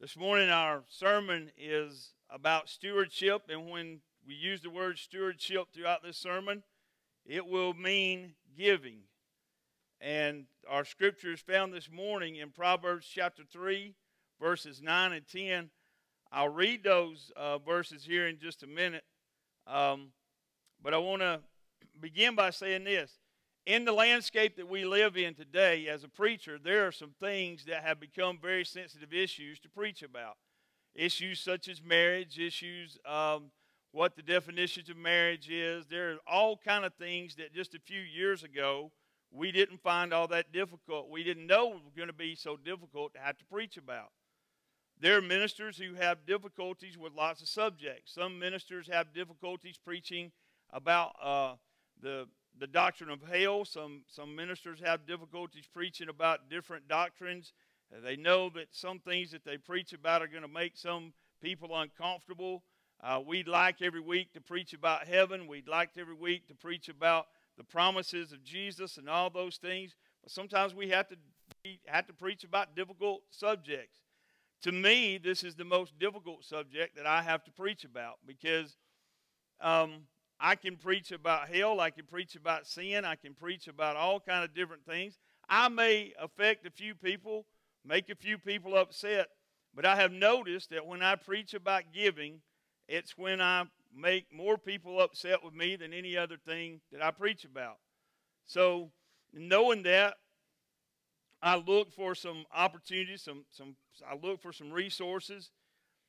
This morning, our sermon is about stewardship, and when we use the word stewardship throughout this sermon, it will mean giving. And our scripture is found this morning in Proverbs chapter 3, verses 9 and 10. I'll read those uh, verses here in just a minute, um, but I want to begin by saying this in the landscape that we live in today, as a preacher, there are some things that have become very sensitive issues to preach about. Issues such as marriage, issues um, what the definitions of marriage is. There are all kind of things that just a few years ago we didn't find all that difficult. We didn't know it was going to be so difficult to have to preach about. There are ministers who have difficulties with lots of subjects. Some ministers have difficulties preaching about uh, the the doctrine of hell. Some, some ministers have difficulties preaching about different doctrines. They know that some things that they preach about are going to make some people uncomfortable. Uh, we'd like every week to preach about heaven. We'd like every week to preach about the promises of Jesus and all those things. But sometimes we have to have to preach about difficult subjects. To me, this is the most difficult subject that I have to preach about because um, I can preach about hell. I can preach about sin. I can preach about all kind of different things. I may affect a few people, make a few people upset, but I have noticed that when I preach about giving, it's when I make more people upset with me than any other thing that I preach about. So, knowing that, I look for some opportunities. Some, some. I look for some resources.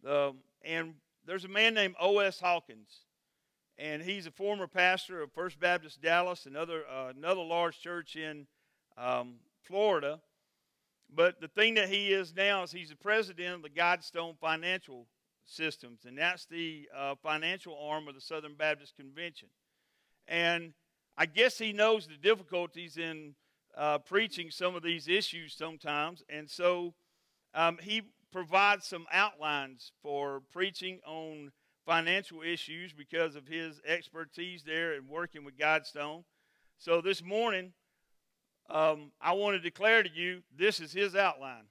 Um, and there's a man named O.S. Hawkins and he's a former pastor of First Baptist Dallas, another uh, another large church in um, Florida. But the thing that he is now is he's the president of the GuideStone Financial Systems, and that's the uh, financial arm of the Southern Baptist Convention. And I guess he knows the difficulties in uh, preaching some of these issues sometimes, and so um, he provides some outlines for preaching on financial issues because of his expertise there in working with GuideStone. So this morning, um, I want to declare to you this is his outline.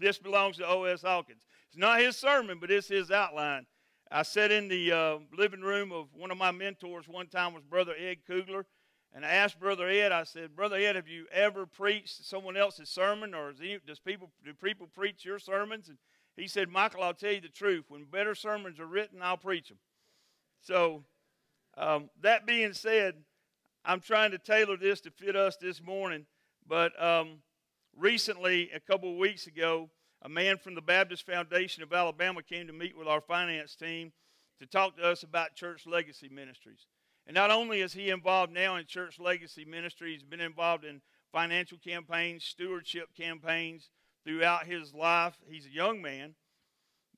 This belongs to O.S. Hawkins. It's not his sermon, but it's his outline. I sat in the uh, living room of one of my mentors one time was Brother Ed Kugler, and I asked Brother Ed, I said, Brother Ed, have you ever preached someone else's sermon, or does people do people preach your sermons? And he said, Michael, I'll tell you the truth. When better sermons are written, I'll preach them. So, um, that being said, I'm trying to tailor this to fit us this morning. But um, recently, a couple of weeks ago, a man from the Baptist Foundation of Alabama came to meet with our finance team to talk to us about church legacy ministries. And not only is he involved now in church legacy ministry, he's been involved in financial campaigns, stewardship campaigns, throughout his life. He's a young man,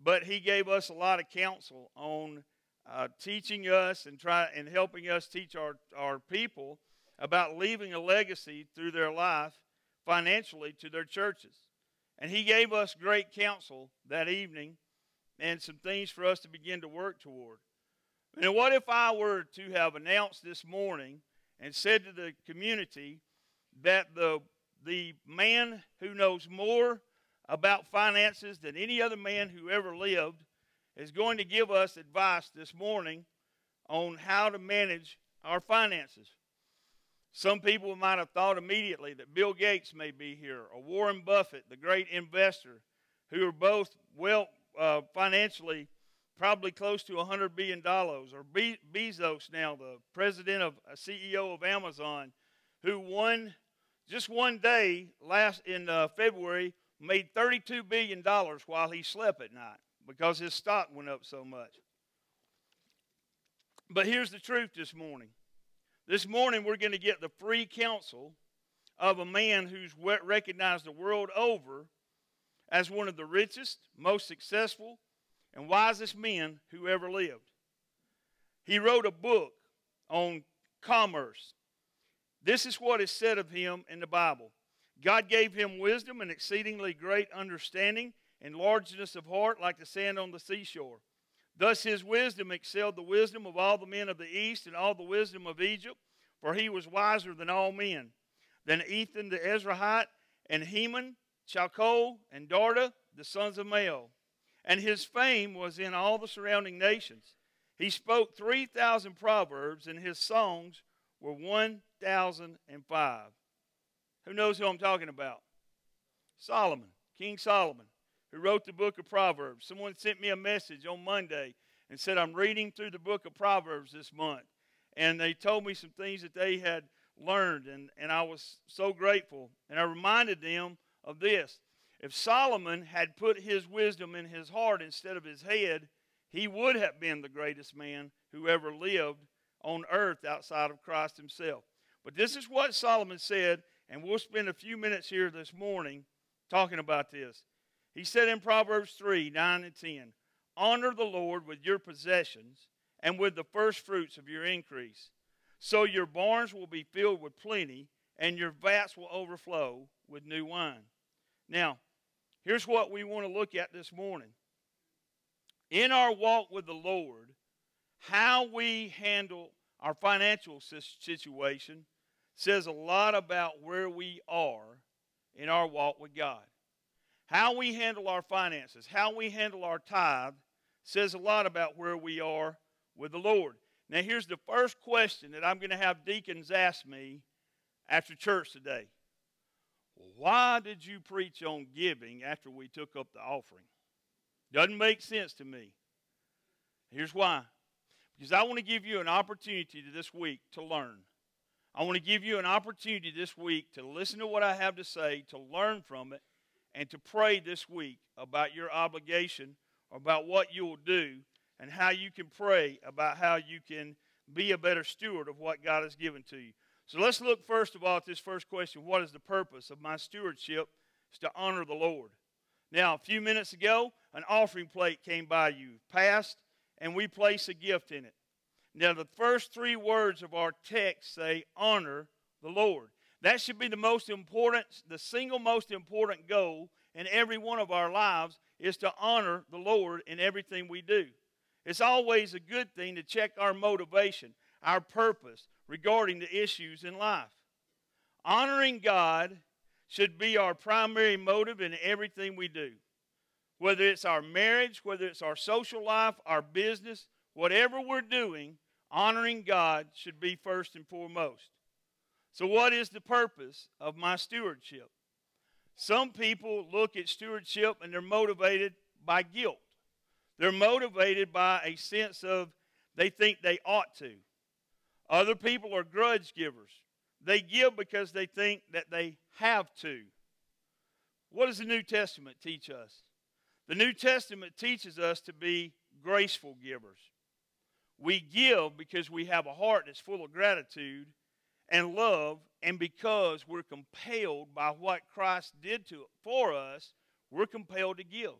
but he gave us a lot of counsel on uh, teaching us and try and helping us teach our, our people about leaving a legacy through their life financially to their churches. And he gave us great counsel that evening and some things for us to begin to work toward. And what if I were to have announced this morning and said to the community that the the man who knows more about finances than any other man who ever lived is going to give us advice this morning on how to manage our finances. Some people might have thought immediately that Bill Gates may be here, or Warren Buffett, the great investor, who are both well uh, financially probably close to $100 billion, or Be- Bezos now, the president of uh, CEO of Amazon, who won just one day last in uh, February made $32 billion while he slept at night because his stock went up so much. But here's the truth this morning. This morning, we're going to get the free counsel of a man who's recognized the world over as one of the richest, most successful, and wisest men who ever lived. He wrote a book on commerce this is what is said of him in the Bible God gave him wisdom and exceedingly great understanding and largeness of heart like the sand on the seashore. Thus his wisdom excelled the wisdom of all the men of the east and all the wisdom of Egypt, for he was wiser than all men. Than Ethan the Ezrahite and Heman, Chalcol, and Darda, the sons of Mahol, and his fame was in all the surrounding nations. He spoke 3,000 proverbs, and his songs were 1,005. Who knows who I'm talking about? Solomon, King Solomon, who wrote the book of Proverbs. Someone sent me a message on Monday and said, I'm reading through the book of Proverbs this month. And they told me some things that they had learned, and, and I was so grateful. And I reminded them of this. If Solomon had put his wisdom in his heart instead of his head, he would have been the greatest man who ever lived on earth outside of Christ himself. But this is what Solomon said, and we'll spend a few minutes here this morning talking about this. He said in Proverbs 3 9 and 10, Honor the Lord with your possessions and with the first fruits of your increase. So your barns will be filled with plenty, and your vats will overflow with new wine. Now, here's what we want to look at this morning. In our walk with the Lord, how we handle our financial situation says a lot about where we are in our walk with God. How we handle our finances, how we handle our tithe, says a lot about where we are with the Lord. Now, here's the first question that I'm going to have deacons ask me after church today Why did you preach on giving after we took up the offering? Doesn't make sense to me. Here's why. Because I want to give you an opportunity this week to learn. I want to give you an opportunity this week to listen to what I have to say, to learn from it, and to pray this week about your obligation, about what you will do, and how you can pray about how you can be a better steward of what God has given to you. So let's look first of all at this first question What is the purpose of my stewardship? It's to honor the Lord. Now, a few minutes ago, an offering plate came by you, passed, and we place a gift in it. Now, the first three words of our text say, Honor the Lord. That should be the most important, the single most important goal in every one of our lives is to honor the Lord in everything we do. It's always a good thing to check our motivation, our purpose regarding the issues in life. Honoring God should be our primary motive in everything we do. Whether it's our marriage, whether it's our social life, our business, whatever we're doing, honoring God should be first and foremost. So, what is the purpose of my stewardship? Some people look at stewardship and they're motivated by guilt. They're motivated by a sense of they think they ought to. Other people are grudge givers. They give because they think that they have to. What does the New Testament teach us? The New Testament teaches us to be graceful givers. We give because we have a heart that's full of gratitude and love, and because we're compelled by what Christ did to for us, we're compelled to give.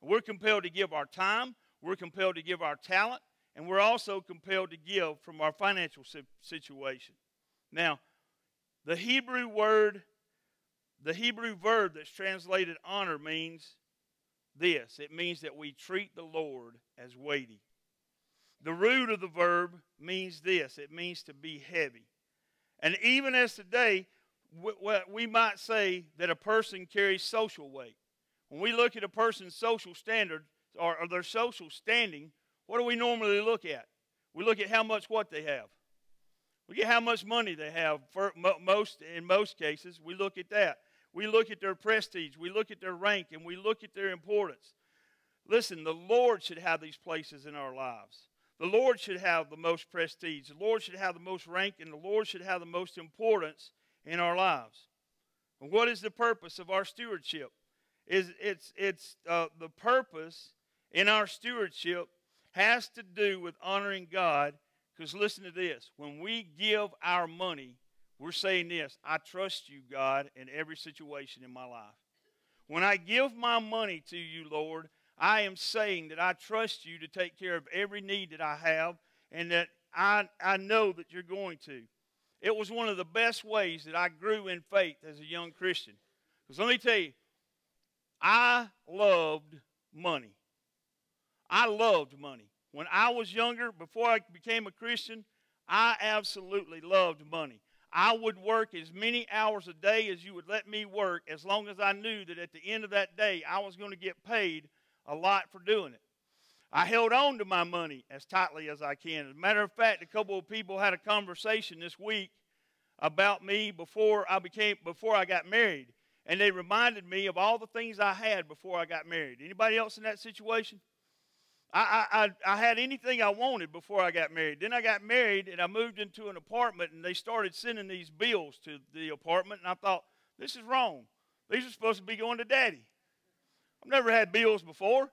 We're compelled to give our time, we're compelled to give our talent, and we're also compelled to give from our financial situation. Now, the Hebrew word, the Hebrew verb that's translated honor means this it means that we treat the Lord as weighty. The root of the verb means this it means to be heavy. And even as today, we might say that a person carries social weight. When we look at a person's social standard or, their social standing, what do we normally look at? We look at how much what they have. We get how much money they have. For most in most cases, we look at that. We look at their prestige. We look at their rank, and we look at their importance. Listen, the Lord should have these places in our lives. The Lord should have the most prestige. The Lord should have the most rank, and the Lord should have the most importance in our lives. And what is the purpose of our stewardship? Is it's it's uh, the purpose in our stewardship has to do with honoring God. Because listen to this: when we give our money, we're saying this: I trust you, God, in every situation in my life. When I give my money to you, Lord, I am saying that I trust you to take care of every need that I have and that I, I know that you're going to. It was one of the best ways that I grew in faith as a young Christian. Because let me tell you, I loved money. I loved money. When I was younger, before I became a Christian, I absolutely loved money. I would work as many hours a day as you would let me work as long as I knew that at the end of that day I was going to get paid a lot for doing it. I held on to my money as tightly as I can. As a matter of fact, a couple of people had a conversation this week about me before I became before I got married, and they reminded me of all the things I had before I got married. Anybody else in that situation? I, I, I had anything I wanted before I got married. Then I got married and I moved into an apartment and they started sending these bills to the apartment and I thought, this is wrong. These are supposed to be going to daddy. I've never had bills before.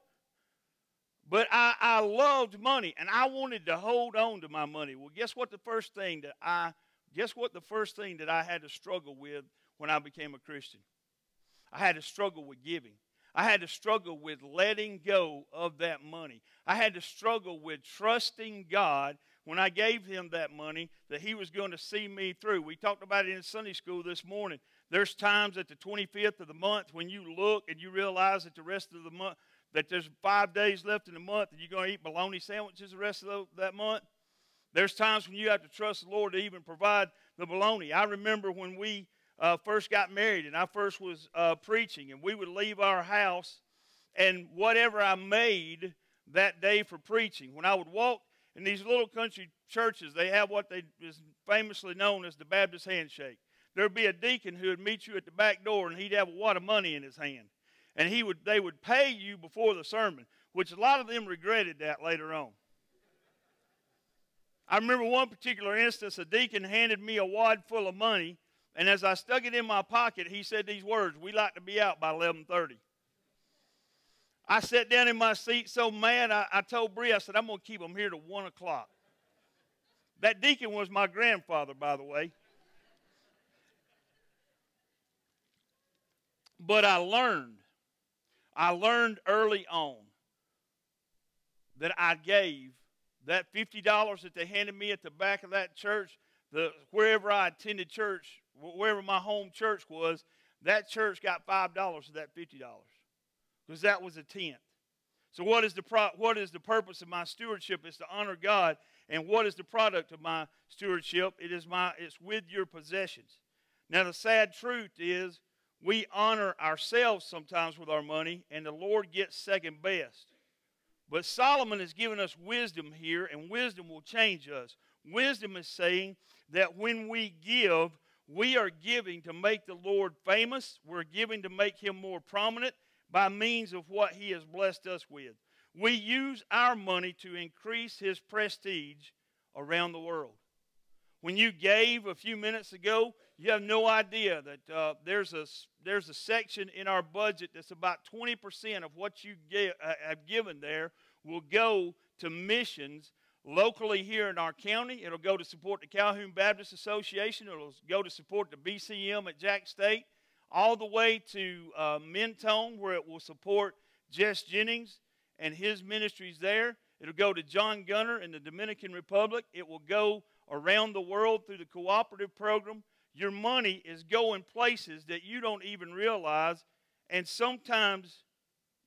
But I, I loved money and I wanted to hold on to my money. Well, guess what the first thing that I guess what the first thing that I had to struggle with when I became a Christian? I had to struggle with giving. I had to struggle with letting go of that money. I had to struggle with trusting God when I gave him that money that he was going to see me through. We talked about it in Sunday school this morning. There's times at the 25th of the month when you look and you realize that the rest of the month, that there's five days left in the month and you're going to eat bologna sandwiches the rest of the, that month. There's times when you have to trust the Lord to even provide the bologna. I remember when we uh, first got married and I first was uh, preaching, and we would leave our house, and whatever I made that day for preaching, when I would walk in these little country churches, they have what they is famously known as the Baptist handshake. There'd be a deacon who would meet you at the back door, and he'd have a wad of money in his hand, and he would they would pay you before the sermon, which a lot of them regretted that later on. I remember one particular instance, a deacon handed me a wad full of money and as I stuck it in my pocket, he said these words, we like to be out by 1130. I sat down in my seat so mad, I, I told Bree, I said, I'm going to keep them here to 1 o'clock. That deacon was my grandfather, by the way. But I learned, I learned early on that I gave that $50 that they handed me at the back of that church, the, wherever I attended church wherever my home church was, that church got five dollars of that fifty dollars because that was a tenth. So what is the pro- what is the purpose of my stewardship? Is to honor God. And what is the product of my stewardship? It is my it's with your possessions. Now the sad truth is we honor ourselves sometimes with our money, and the Lord gets second best. But Solomon has given us wisdom here, and wisdom will change us. Wisdom is saying that when we give, we are giving to make the Lord famous. We're giving to make him more prominent by means of what he has blessed us with. We use our money to increase his prestige around the world. When you gave a few minutes ago, you have no idea that uh, there's, a, there's a section in our budget that's about 20% of what you get, uh, have given there will go to missions locally here in our county. It'll go to support the Calhoun Baptist Association. It'll go to support the BCM at Jax State, all the way to uh, Mentone, where it will support Jess Jennings and his ministries there. It'll go to John Gunner in the Dominican Republic. It will go around the world through the cooperative program. Your money is going places that you don't even realize, and sometimes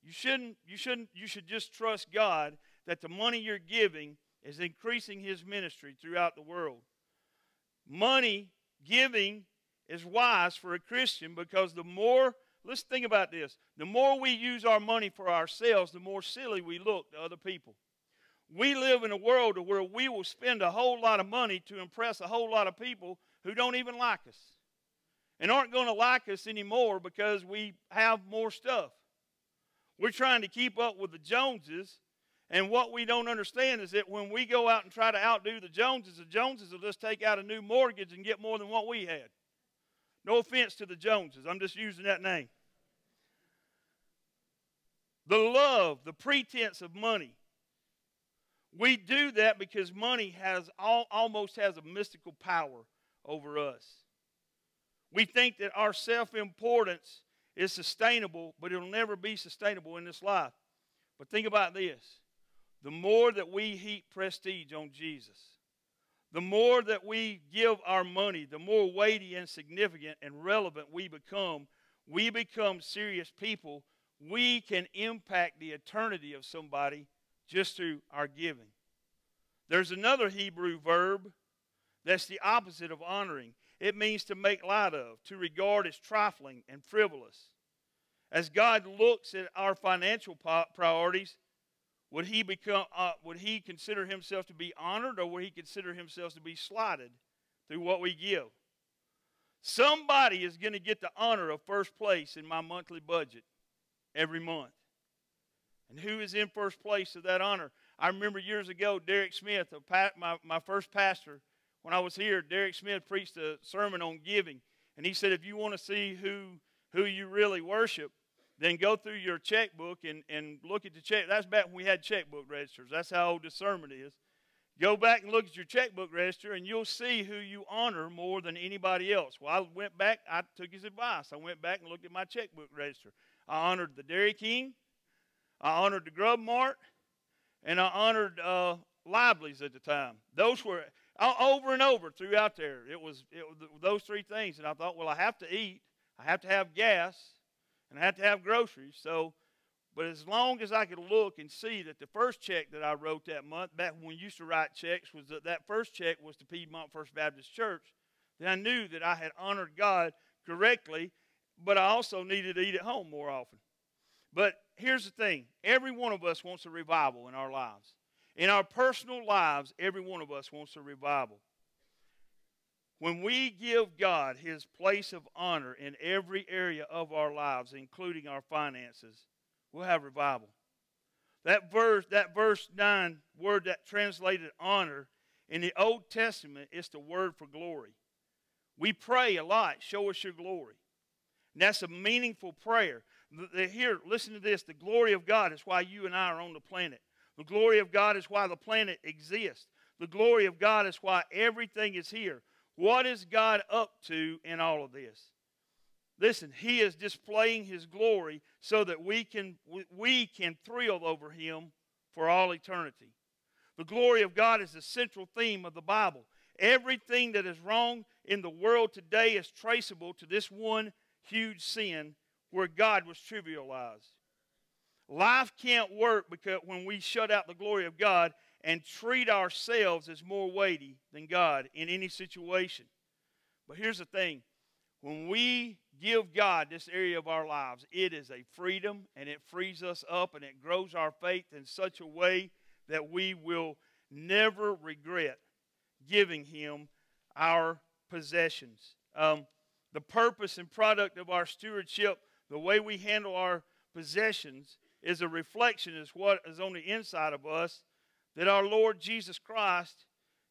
you shouldn't. You shouldn't. You should just trust God that the money you're giving is increasing his ministry throughout the world. Money giving is wise for a Christian because the more, let's think about this, the more we use our money for ourselves, the more silly we look to other people. We live in a world where we will spend a whole lot of money to impress a whole lot of people who don't even like us and aren't going to like us anymore because we have more stuff. We're trying to keep up with the Joneses and what we don't understand is that when we go out and try to outdo the Joneses, the Joneses will just take out a new mortgage and get more than what we had. No offense to the Joneses, I'm just using that name. The love, the pretense of money. We do that because money has all, almost has a mystical power over us. We think that our self importance is sustainable, but it'll never be sustainable in this life. But think about this the more that we heap prestige on Jesus, the more that we give our money, the more weighty and significant and relevant we become, we become serious people. We can impact the eternity of somebody just through our giving. There's another Hebrew verb that's the opposite of honoring. it means to make light of, to regard as trifling and frivolous. As God looks at our financial priorities, would he become uh, would he consider himself to be honored or would he consider himself to be slighted through what we give? Somebody is going to get the honor of first place in my monthly budget every month. And who is in first place of that honor? I remember years ago, Derek Smith, my, my first pastor, when I was here, Derek Smith preached a sermon on giving. And he said, if you want to see who, who you really worship, then go through your checkbook and, and look at the check. That's back when we had checkbook registers. That's how old sermon is. Go back and look at your checkbook register, and you'll see who you honor more than anybody else. Well, I went back, I took his advice. I went back and looked at my checkbook register. I honored the Dairy King, I honored the Grub Mart, and I honored uh, Lively's at the time. Those were over and over throughout there. It was, it was those three things, and I thought, well, I have to eat, I have to have gas, and I had to have groceries. So, but as long as I could look and see that the first check that I wrote that month, back when we used to write checks, was that that first check was to Piedmont First Baptist Church, then I knew that I had honored God correctly, but I also needed to eat at home more often. But here's the thing every one of us wants a revival in our lives. In our personal lives, every one of us wants a revival. When we give God his place of honor in every area of our lives, including our finances, we'll have revival. That verse, that verse 9 word that translated honor in the Old Testament is the word for glory. We pray a lot, show us your glory. And that's a meaningful prayer. Here, listen to this. The glory of God is why you and I are on the planet. The glory of God is why the planet exists. The glory of God is why everything is here. What is God up to in all of this? Listen, He is displaying His glory so that we can, we can thrill over Him for all eternity. The glory of God is the central theme of the Bible. Everything that is wrong in the world today is traceable to this one huge sin where God was trivialized. Life can't work because when we shut out the glory of God and treat ourselves as more weighty than God in any situation. But here's the thing when we give God this area of our lives, it is a freedom and it frees us up and it grows our faith in such a way that we will never regret giving Him our possessions. Um, the purpose and product of our stewardship, the way we handle our possessions, is a reflection is what is on the inside of us that our Lord Jesus Christ,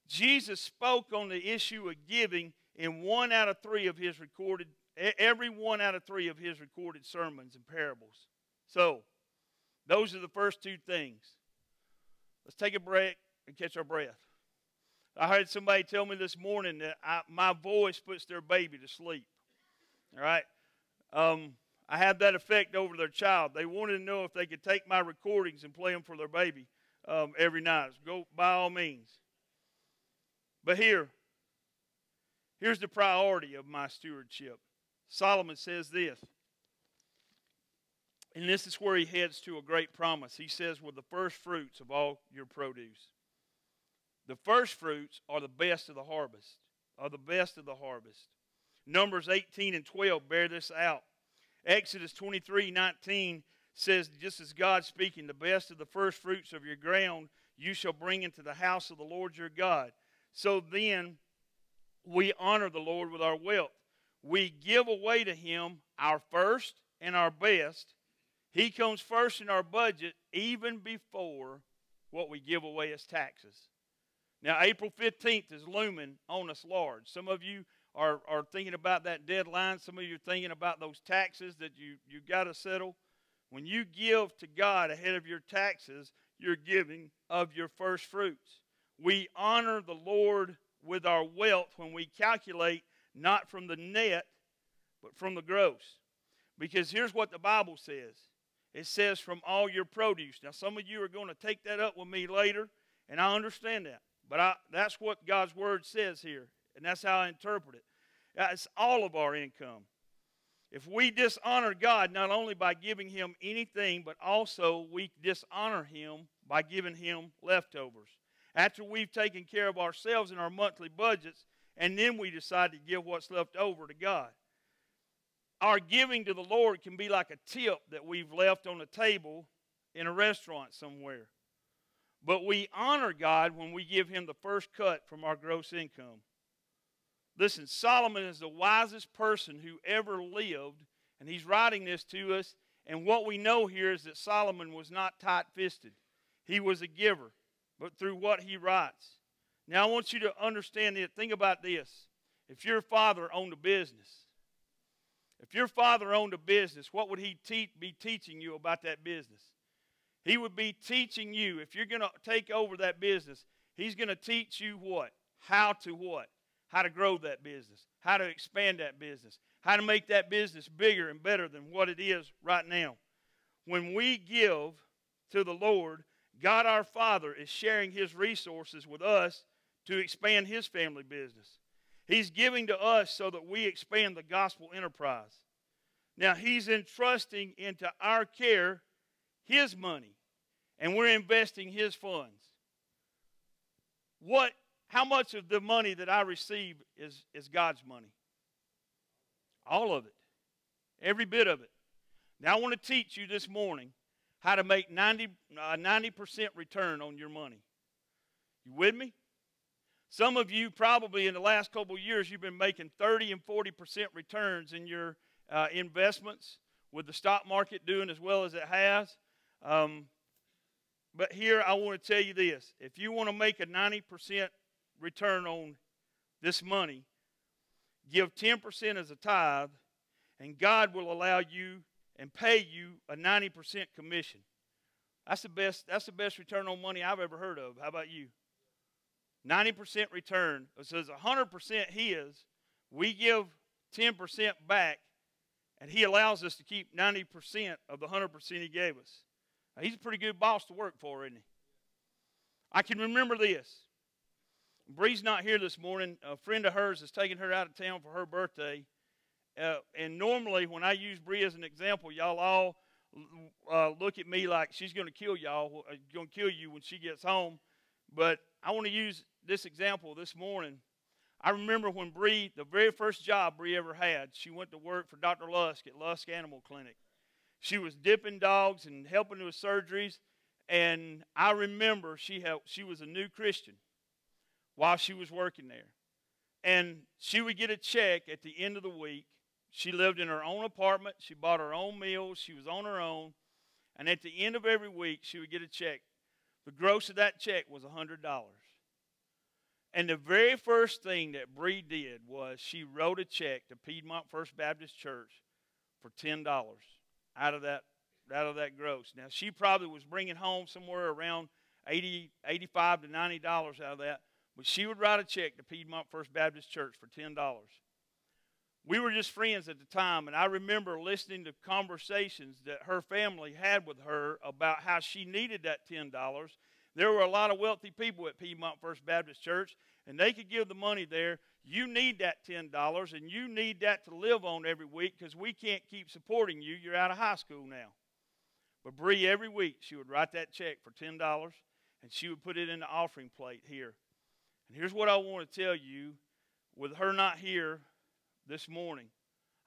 Jesus spoke on the issue of giving in one out of three of his recorded, every one out of three of his recorded sermons and parables. So, those are the first two things. Let's take a break and catch our breath. I heard somebody tell me this morning that I, my voice puts their baby to sleep. All right? Um, I have that effect over their child. They wanted to know if they could take my recordings and play them for their baby um, every night. Go by all means. But here, here's the priority of my stewardship. Solomon says this, and this is where he heads to a great promise. He says, with the first fruits of all your produce. The first fruits are the best of the harvest, are the best of the harvest. Numbers 18 and 12 bear this out. Exodus 23 19 says, just as God speaking, the best of the first fruits of your ground you shall bring into the house of the Lord your God. So then we honor the Lord with our wealth. We give away to him our first and our best. He comes first in our budget even before what we give away as taxes. Now, April 15th is looming on us large. Some of you are, are thinking about that deadline. Some of you are thinking about those taxes that you, you got to settle. When you give to God ahead of your taxes, you're giving of your first fruits. We honor the Lord with our wealth when we calculate not from the net, but from the gross. Because here's what the Bible says it says, from all your produce. Now, some of you are going to take that up with me later, and I understand that. But I, that's what God's Word says here, and that's how I interpret it. It's all of our income. If we dishonor God not only by giving Him anything, but also we dishonor Him by giving Him leftovers. After we've taken care of ourselves and our monthly budgets, and then we decide to give what's left over to God. Our giving to the Lord can be like a tip that we've left on a table in a restaurant somewhere. But we honor God when we give Him the first cut from our gross income. Listen, Solomon is the wisest person who ever lived, and he's writing this to us. And what we know here is that Solomon was not tight fisted, he was a giver, but through what he writes. Now, I want you to understand it. Think about this. If your father owned a business, if your father owned a business, what would he te- be teaching you about that business? He would be teaching you, if you're going to take over that business, he's going to teach you what? How to what? How to grow that business, how to expand that business, how to make that business bigger and better than what it is right now. When we give to the Lord, God our Father is sharing his resources with us to expand his family business. He's giving to us so that we expand the gospel enterprise. Now, he's entrusting into our care his money, and we're investing his funds. What, how much of the money that I receive is, is God's money? All of it. Every bit of it. Now, I want to teach you this morning how to make 90, uh, 90% return on your money. You with me? Some of you probably in the last couple years you've been making 30 and 40% returns in your uh, investments with the stock market doing as well as it has. Um, but here I want to tell you this if you want to make a 90% return on this money, give 10% as a tithe, and God will allow you and pay you a 90% commission. That's the best, that's the best return on money I've ever heard of. How about you? 90% return. It says 100% his. We give 10% back, and he allows us to keep 90% of the 100% he gave us. Now, he's a pretty good boss to work for, isn't he? I can remember this. Bree's not here this morning. A friend of hers is taking her out of town for her birthday. Uh, and normally, when I use Bree as an example, y'all all uh, look at me like she's going to kill y'all, uh, going to kill you when she gets home. But I want to use this example this morning. I remember when Bree, the very first job Bree ever had, she went to work for Dr. Lusk at Lusk Animal Clinic. She was dipping dogs and helping with surgeries, and I remember she had, she was a new Christian while she was working there. And she would get a check at the end of the week. She lived in her own apartment. She bought her own meals. She was on her own. And at the end of every week, she would get a check. The gross of that check was $100. And the very first thing that Bree did was she wrote a check to Piedmont First Baptist Church for ten dollars out of that out of that gross. Now she probably was bringing home somewhere around 80, 85 to ninety dollars out of that, she would write a check to Piedmont First Baptist Church for ten dollars. We were just friends at the time, and I remember listening to conversations that her family had with her about how she needed that ten dollars there were a lot of wealthy people at Piedmont First Baptist Church, and they could give the money there. You need that $10, and you need that to live on every week because we can't keep supporting you. You're out of high school now. But Bree, every week, she would write that check for $10, and she would put it in the offering plate here. And here's what I want to tell you with her not here this morning.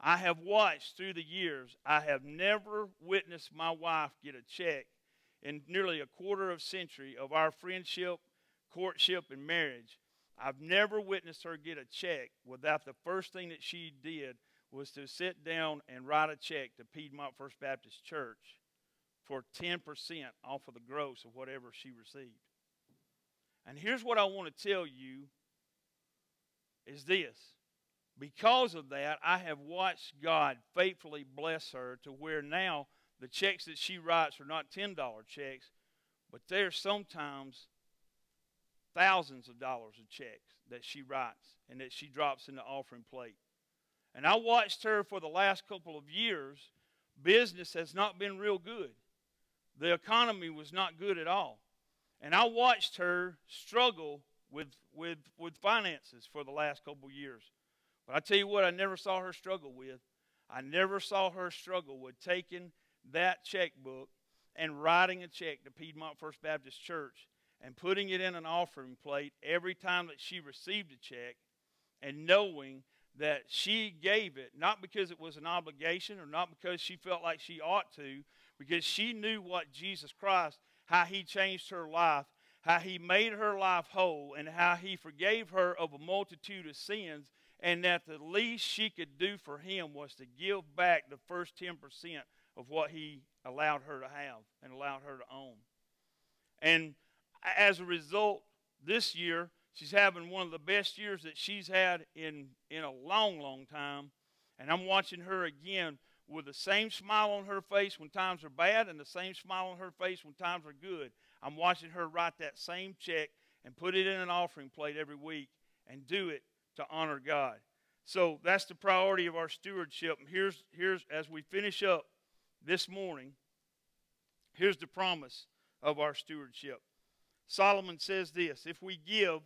I have watched through the years, I have never witnessed my wife get a check in nearly a quarter of century of our friendship, courtship, and marriage, I've never witnessed her get a check without the first thing that she did was to sit down and write a check to Piedmont First Baptist Church for 10% off of the gross of whatever she received. And here's what I want to tell you is this. Because of that, I have watched God faithfully bless her to where now the checks that she writes are not $10 checks, but they're sometimes thousands of dollars of checks that she writes and that she drops in the offering plate. And I watched her for the last couple of years. Business has not been real good. The economy was not good at all. And I watched her struggle with, with, with finances for the last couple years. But I tell you what, I never saw her struggle with. I never saw her struggle with taking that checkbook and writing a check to Piedmont First Baptist Church and putting it in an offering plate every time that she received a check and knowing that she gave it, not because it was an obligation or not because she felt like she ought to, because she knew what Jesus Christ, how he changed her life, how he made her life whole, and how he forgave her of a multitude of sins, and that the least she could do for him was to give back the first 10% of what he allowed her to have and allowed her to own. And as a result, this year, she's having one of the best years that she's had in, in a long, long time. And I'm watching her again with the same smile on her face when times are bad and the same smile on her face when times are good. I'm watching her write that same check and put it in an offering plate every week and do it to honor God. So that's the priority of our stewardship. Here's, here's as we finish up this morning, here's the promise of our stewardship. Solomon says this If we give,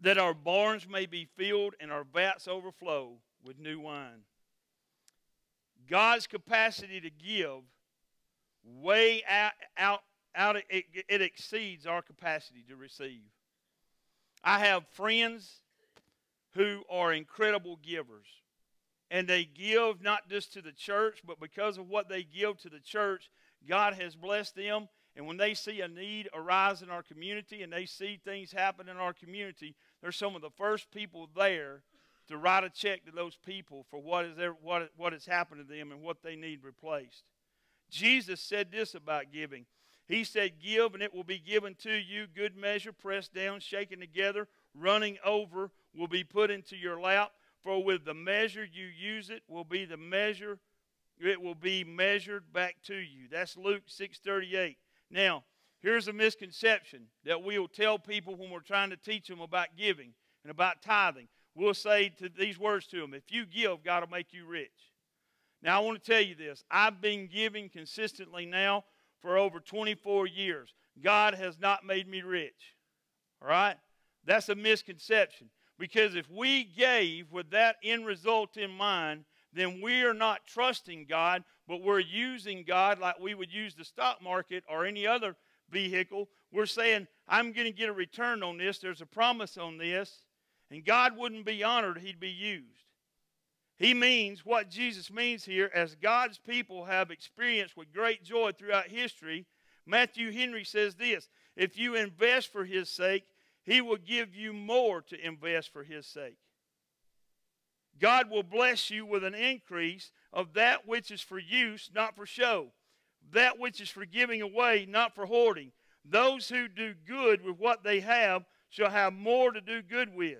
that our barns may be filled and our vats overflow with new wine. God's capacity to give way out, out, out it, it exceeds our capacity to receive. I have friends who are incredible givers. And they give not just to the church, but because of what they give to the church, God has blessed them. And when they see a need arise in our community and they see things happen in our community, they're some of the first people there to write a check to those people for what, is there, what, what has happened to them and what they need replaced. Jesus said this about giving. He said, Give, and it will be given to you, good measure, pressed down, shaken together, running over, will be put into your lap. For with the measure you use it will be the measure it will be measured back to you. That's Luke 6:38. Now, here's a misconception that we'll tell people when we're trying to teach them about giving and about tithing. We'll say to these words to them, if you give, God will make you rich. Now, I want to tell you this. I've been giving consistently now for over 24 years. God has not made me rich. All right? That's a misconception. Because if we gave with that end result in mind, then we are not trusting God, but we're using God like we would use the stock market or any other vehicle. We're saying, I'm going to get a return on this. There's a promise on this. And God wouldn't be honored, He'd be used. He means what Jesus means here, as God's people have experienced with great joy throughout history. Matthew Henry says this If you invest for His sake, he will give you more to invest for His sake. God will bless you with an increase of that which is for use, not for show, that which is for giving away, not for hoarding. Those who do good with what they have shall have more to do good with.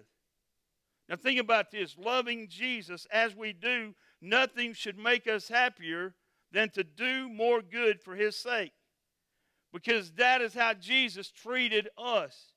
Now, think about this loving Jesus as we do, nothing should make us happier than to do more good for His sake. Because that is how Jesus treated us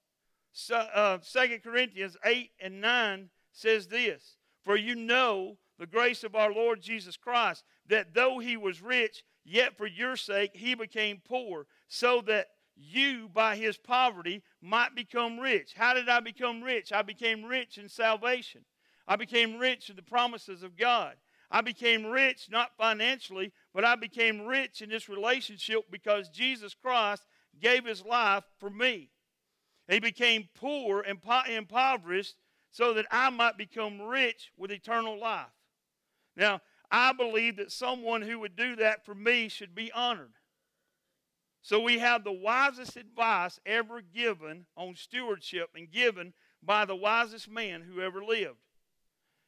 so, uh, 2 Corinthians 8 and 9 says this For you know the grace of our Lord Jesus Christ, that though he was rich, yet for your sake he became poor, so that you by his poverty might become rich. How did I become rich? I became rich in salvation. I became rich in the promises of God. I became rich not financially, but I became rich in this relationship because Jesus Christ gave his life for me. He became poor and impoverished so that I might become rich with eternal life. Now, I believe that someone who would do that for me should be honored. So we have the wisest advice ever given on stewardship and given by the wisest man who ever lived.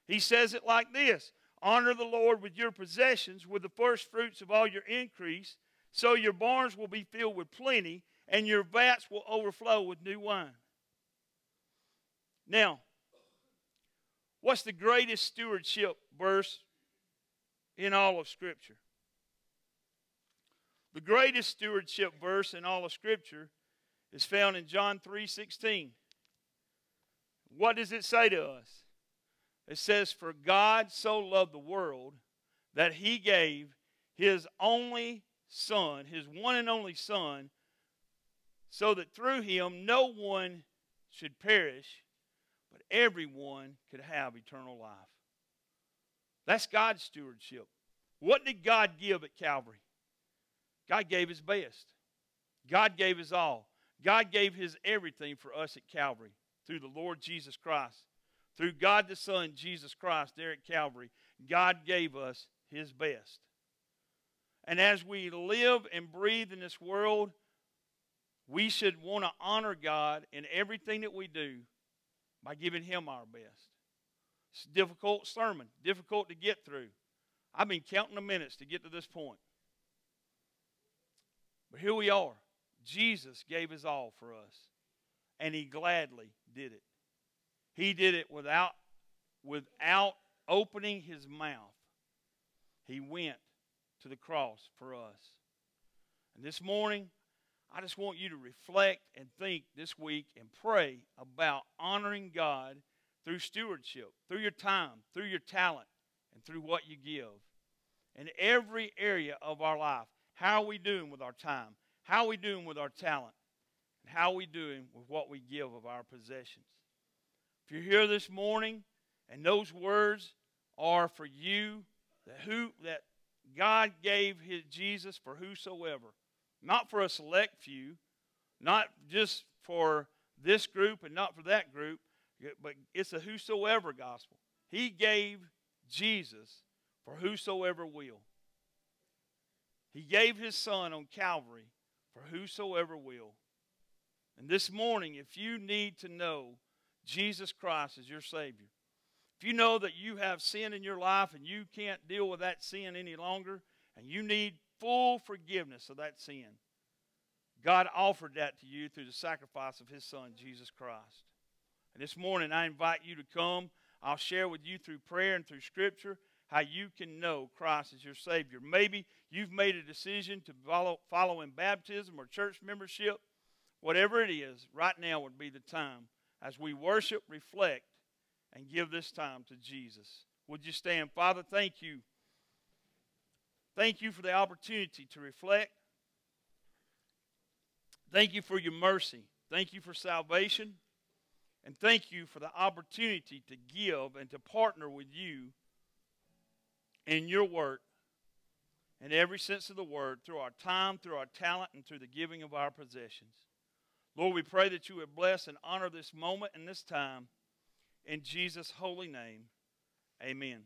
He says it like this Honor the Lord with your possessions, with the first fruits of all your increase, so your barns will be filled with plenty, and your vats will overflow with new wine. Now, what's the greatest stewardship verse in all of Scripture? The greatest stewardship verse in all of Scripture is found in John 3:16. What does it say to us? It says, For God so loved the world that he gave his only Son, his one and only Son, so that through him no one should perish, but everyone could have eternal life. That's God's stewardship. What did God give at Calvary? God gave his best. God gave his all. God gave his everything for us at Calvary through the Lord Jesus Christ. Through God the Son, Jesus Christ, there at Calvary, God gave us His best. And as we live and breathe in this world, we should want to honor God in everything that we do by giving Him our best. It's a difficult sermon, difficult to get through. I've been counting the minutes to get to this point. But here we are. Jesus gave his all for us, and he gladly did it. He did it without, without opening his mouth. He went to the cross for us. And this morning, I just want you to reflect and think this week and pray about honoring God through stewardship, through your time, through your talent, and through what you give. In every area of our life, how are we doing with our time? How are we doing with our talent? And how are we doing with what we give of our possessions? If you're here this morning and those words are for you, that who that God gave his Jesus for whosoever, not for a select few, not just for this group and not for that group, but it's a whosoever gospel. He gave Jesus for whosoever will. He gave his son on Calvary for whosoever will. And this morning, if you need to know Jesus Christ as your Savior, if you know that you have sin in your life and you can't deal with that sin any longer, and you need full forgiveness of that sin, God offered that to you through the sacrifice of His Son, Jesus Christ. And this morning, I invite you to come. I'll share with you through prayer and through Scripture how you can know Christ as your Savior. Maybe you've made a decision to follow, follow in baptism or church membership. Whatever it is, right now would be the time as we worship, reflect, and give this time to Jesus. Would you stand? Father, thank you. Thank you for the opportunity to reflect. Thank you for your mercy. Thank you for salvation. And thank you for the opportunity to give and to partner with you in your work in every sense of the word through our time, through our talent, and through the giving of our possessions. Lord, we pray that you would bless and honor this moment and this time. In Jesus' holy name, amen.